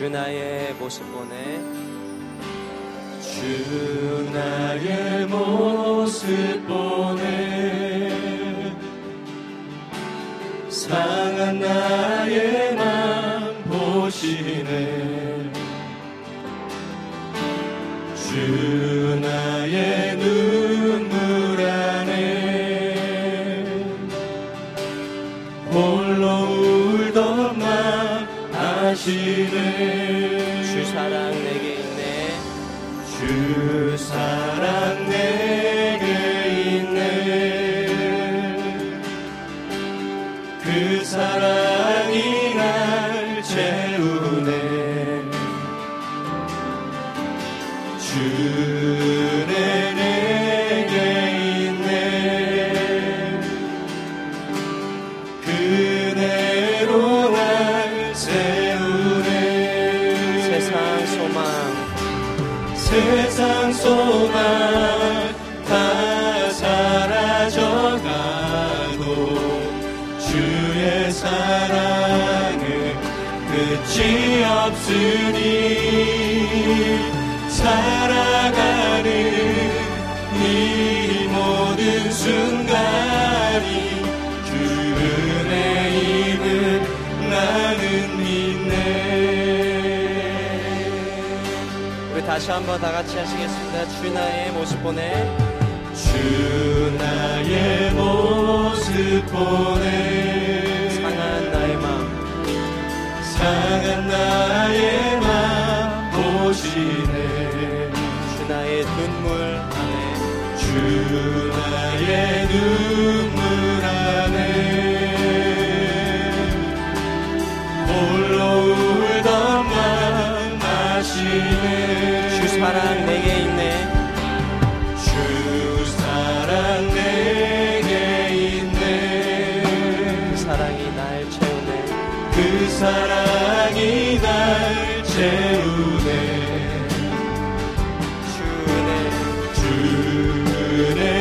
주 나의 모습 보내 주 나의 모습 보내 상한 나의 그 사랑이 날 채우네. 주내 없으니 살아가는 이 모든 순간이 주 은혜임을 나는 믿네. 다시 한번 다 같이 하시겠습니다. 주 나의 모습 보내. 주 나의 모습 보내 상한 나의 맘 보시네 주 나의 눈물 안에 주 나의 눈물 안에 홀로 울던 맘 아시네 주 사랑 내게 있네 그 사랑이 날 채우네 주내 내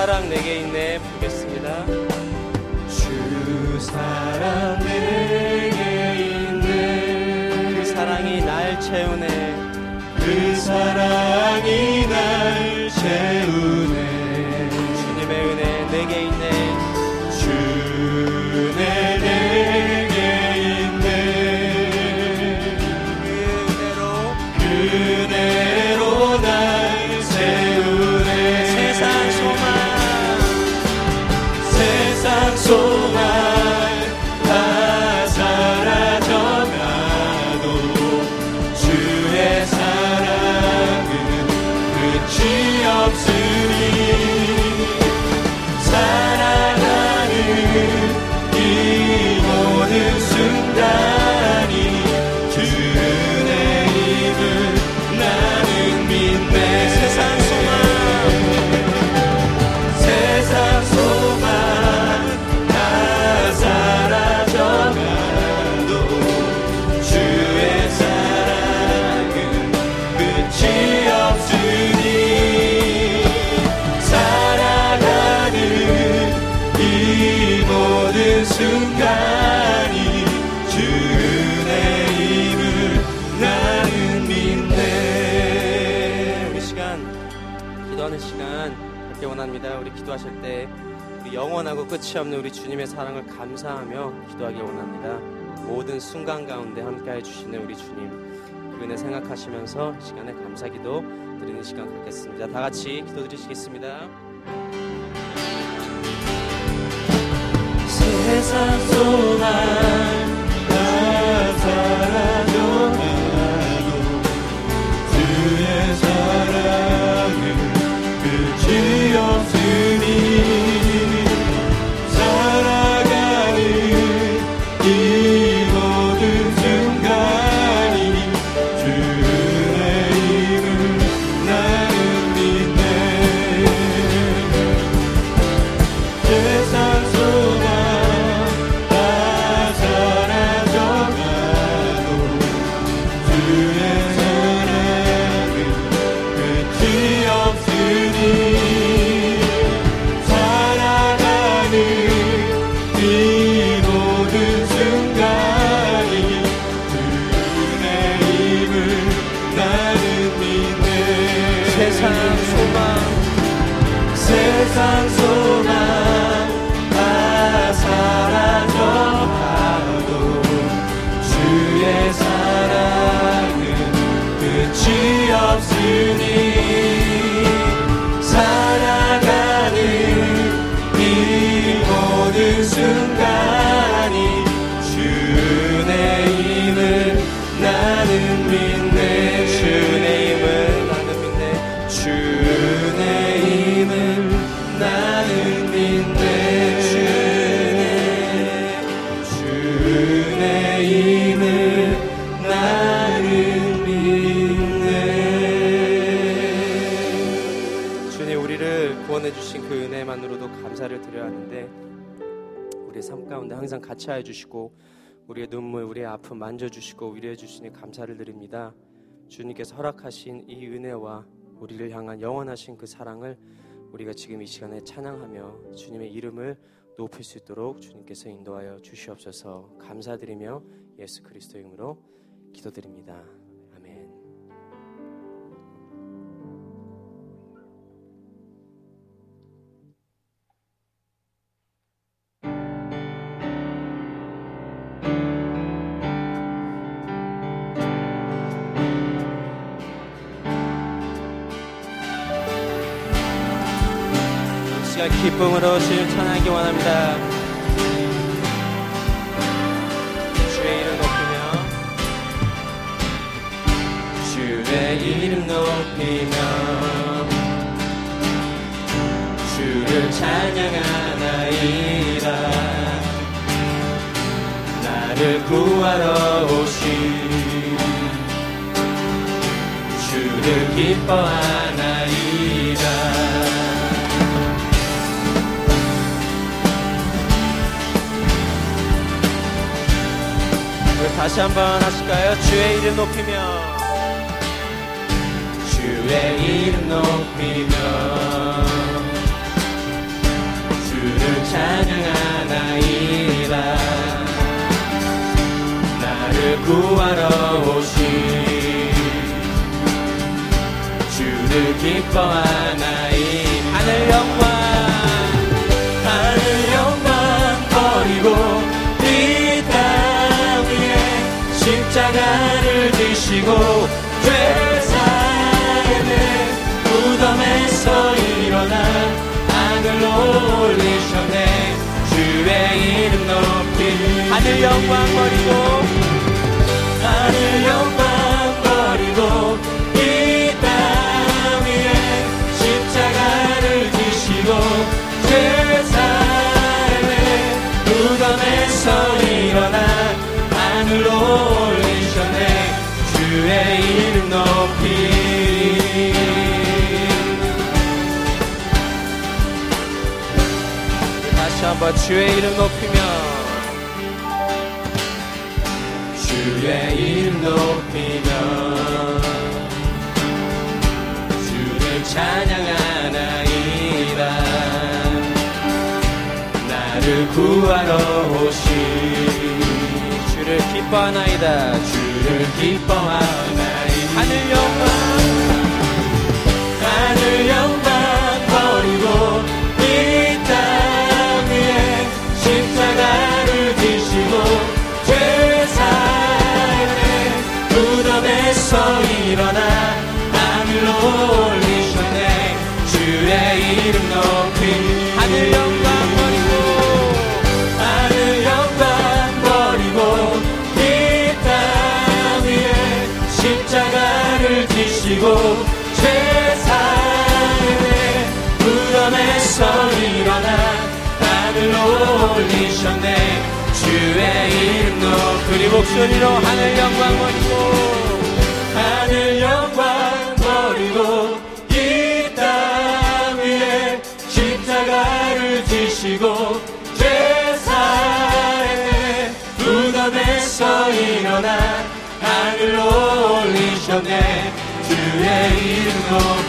사랑 내게 있네. 부르겠습니다. 주 사랑 내게 있네. 그 사랑이 날 채우네. 그 사랑이 날 채우네 소 그 순간이 주의 임을 나는 믿네 우리 시간 기도하는 시간 그렇게 원합니다 우리 기도하실 때 그 영원하고 끝이 없는 우리 주님의 사랑을 감사하며 기도하기 원합니다 모든 순간 가운데 함께해 주시는 우리 주님 그은 생각하시면서 시간에 감사기도 드리는 시간 갖겠습니다. 다 같이 기도 드리시겠습니다. 주의 사랑은 끝이 없 우리의 삶 가운데 항상 같이 하여 주시고 우리의 눈물, 우리의 아픔 만져 주시고 위로해 주시니 감사를 드립니다. 주님께서 허락하신 이 은혜와 우리를 향한 영원하신 그 사랑을 우리가 지금 이 시간에 찬양하며 주님의 이름을 높일 수 있도록 주님께서 인도하여 주시옵소서 감사드리며 예수 그리스도 이름으로 기도드립니다. 기쁨으로 찬양하기 원합니다. 주의 이름 높이며 주의 이름 높이며 주를 찬양하나이다 나를 구하러 오신 주를 기뻐하 다시 한번 하실까요? 주의 이름 높이며. 주의 이름 높이며. 주를 찬양하나이다 나를 구하러 오신 주를 기뻐하 영광 버리고 하늘 영광 버리고 이 땅 위에 십자가를 지시고 죄사함의 무덤에서 일어나 하늘로 올리셨네. 주의 이름 높이. 다시 한번 주의 이름 높이며 주의 이름 높이며 주를 찬양하나이다 나를 구하러 오신 주를 기뻐하나이다. 주를 기뻐하나이 하늘 영광 하늘 영광 일어나 하늘 올리셨네. 주의 이름 높이 하늘 영광 버리고 하늘 영광 버리고 이 땅 위에 십자가를 지시고 죄사의 부담에서 일어나 하늘 올리셨네. 주의 이름 높이. 우리 목소리로 하늘 영광 버리고. 일어나 하늘로 올리셨네. 주의 이름으로.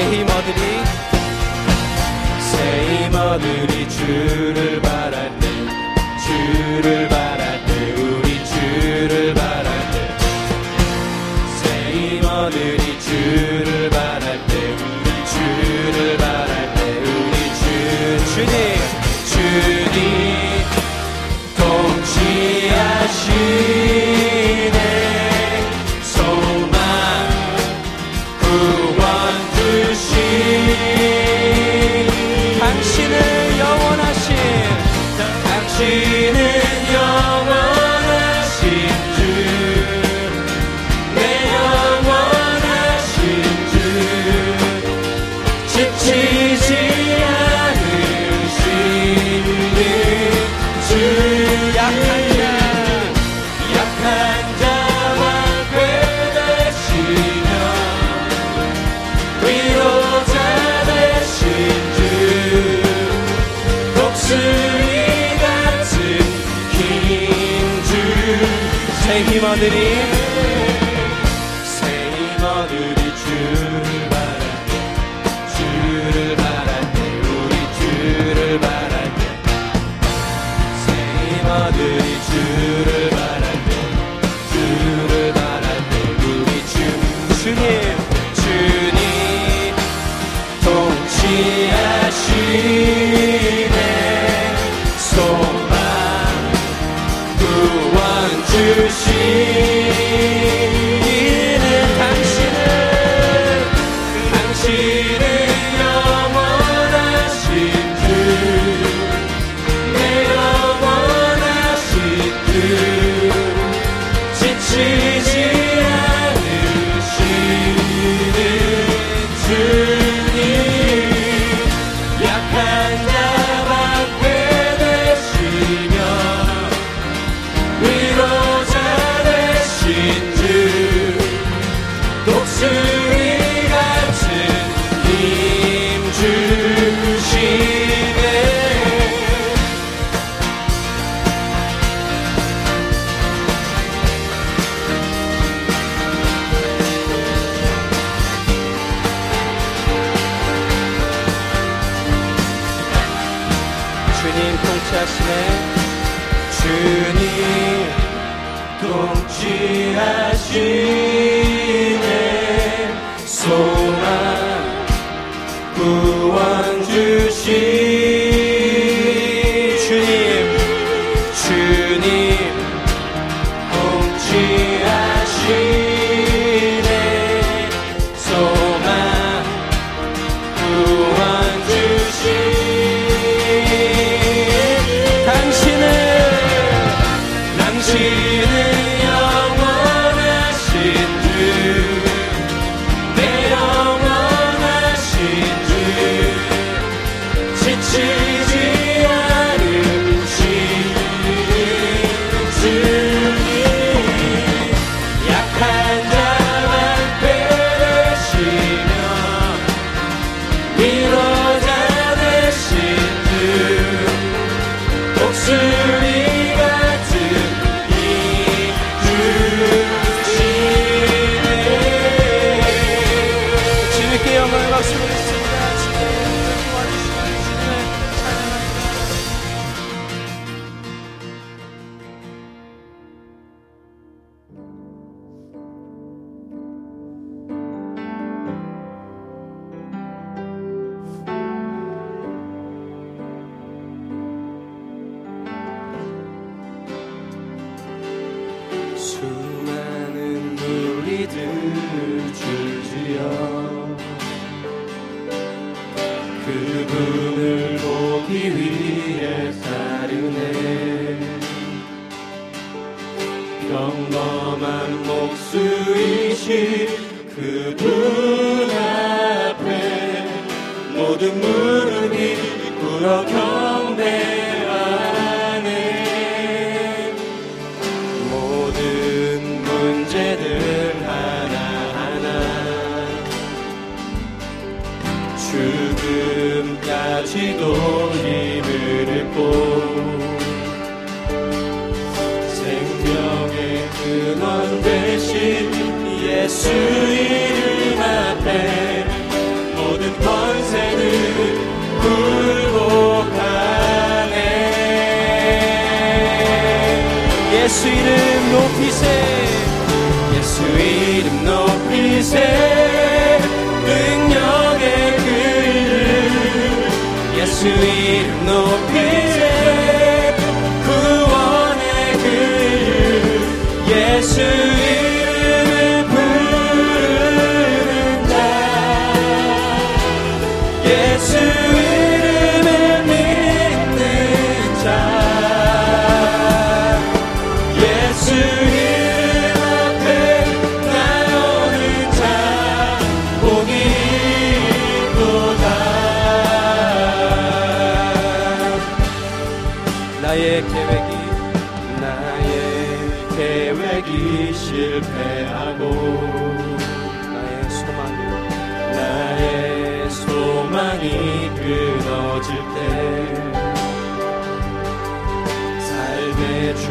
세이머들이 새 이머들이 주를 바랄 때 주를 바랄 때 Prima di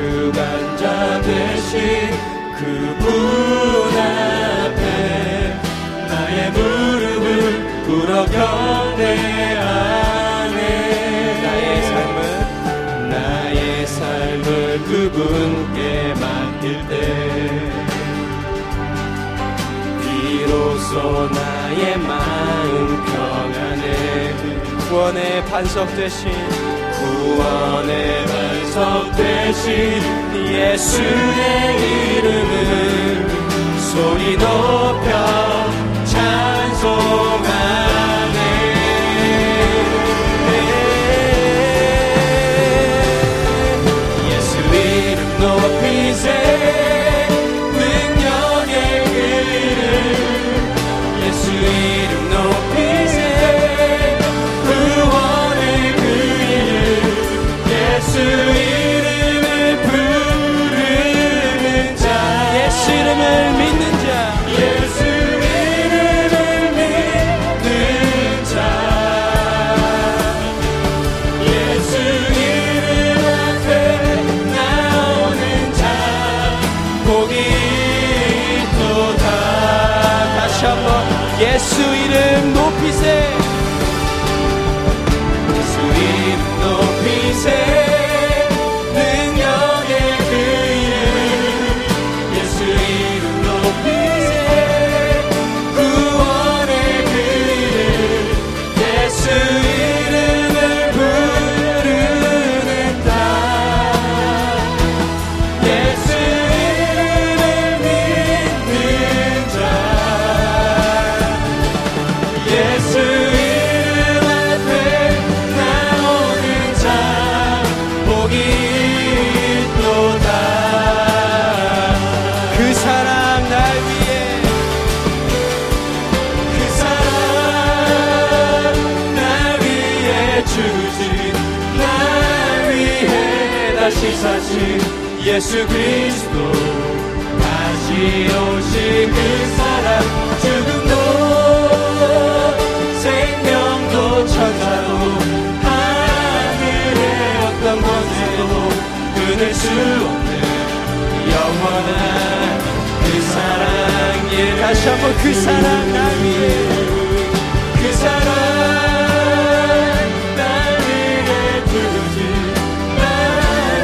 주관자 되신 그분 앞에 나의 무릎을 꿇어 경배 안에 나의 삶을 나의 삶을 그분께 맡길 때 비로소 나의 마음 평안해 구원의 반석 되신 구원의 반석 대신 예수의 이름을 소리 높여 찬송 하네. 예술 이 높이세 그 사랑 나 위해 그 사랑 나 위해 부르지 나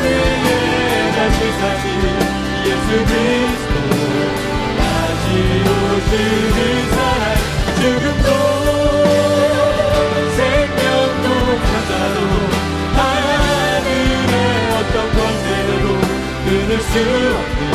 위해 다시 사시 예수 그리스도. 다시 오신 그 사랑 죽음도 하늘의 어떤 권세도 끊을 수 없는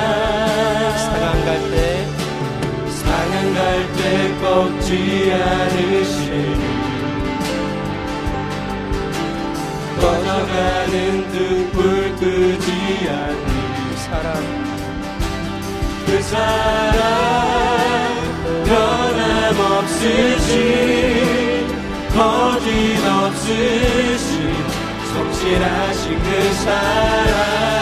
때 꺾지 않으시니 꺼져가는 등불 끄지 않는 사랑 그 사랑 변함없으신 거짓없으신 성실하신 그 사랑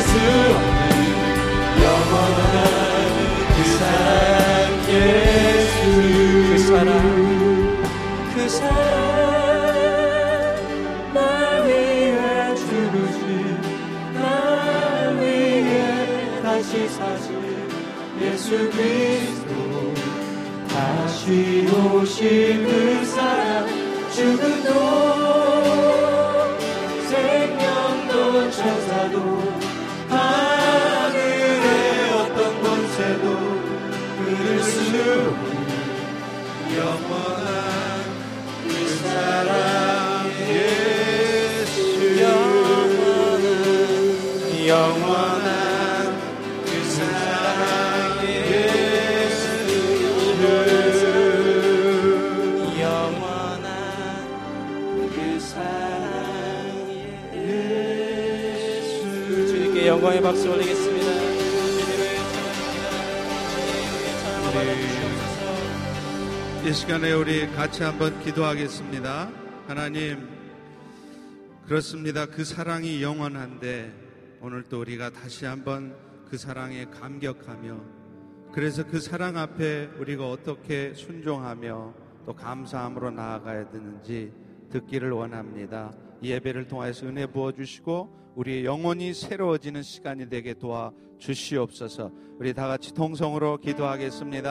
수없 박수 올리겠습니다 이 시간에 우리 같이 한번 기도하겠습니다. 하나님, 그렇습니다. 그 사랑이 영원한데 오늘 또 우리가 다시 한번 그 사랑에 감격하며 그래서 그 사랑 앞에 우리가 어떻게 순종하며 또 감사함으로 나아가야 되는지 듣기를 원합니다. 이 예배를 통해서 은혜 부어 주시고 우리의 영혼이 새로워지는 시간이 되게 도와 주시옵소서. 우리 다 같이 통성으로 기도하겠습니다.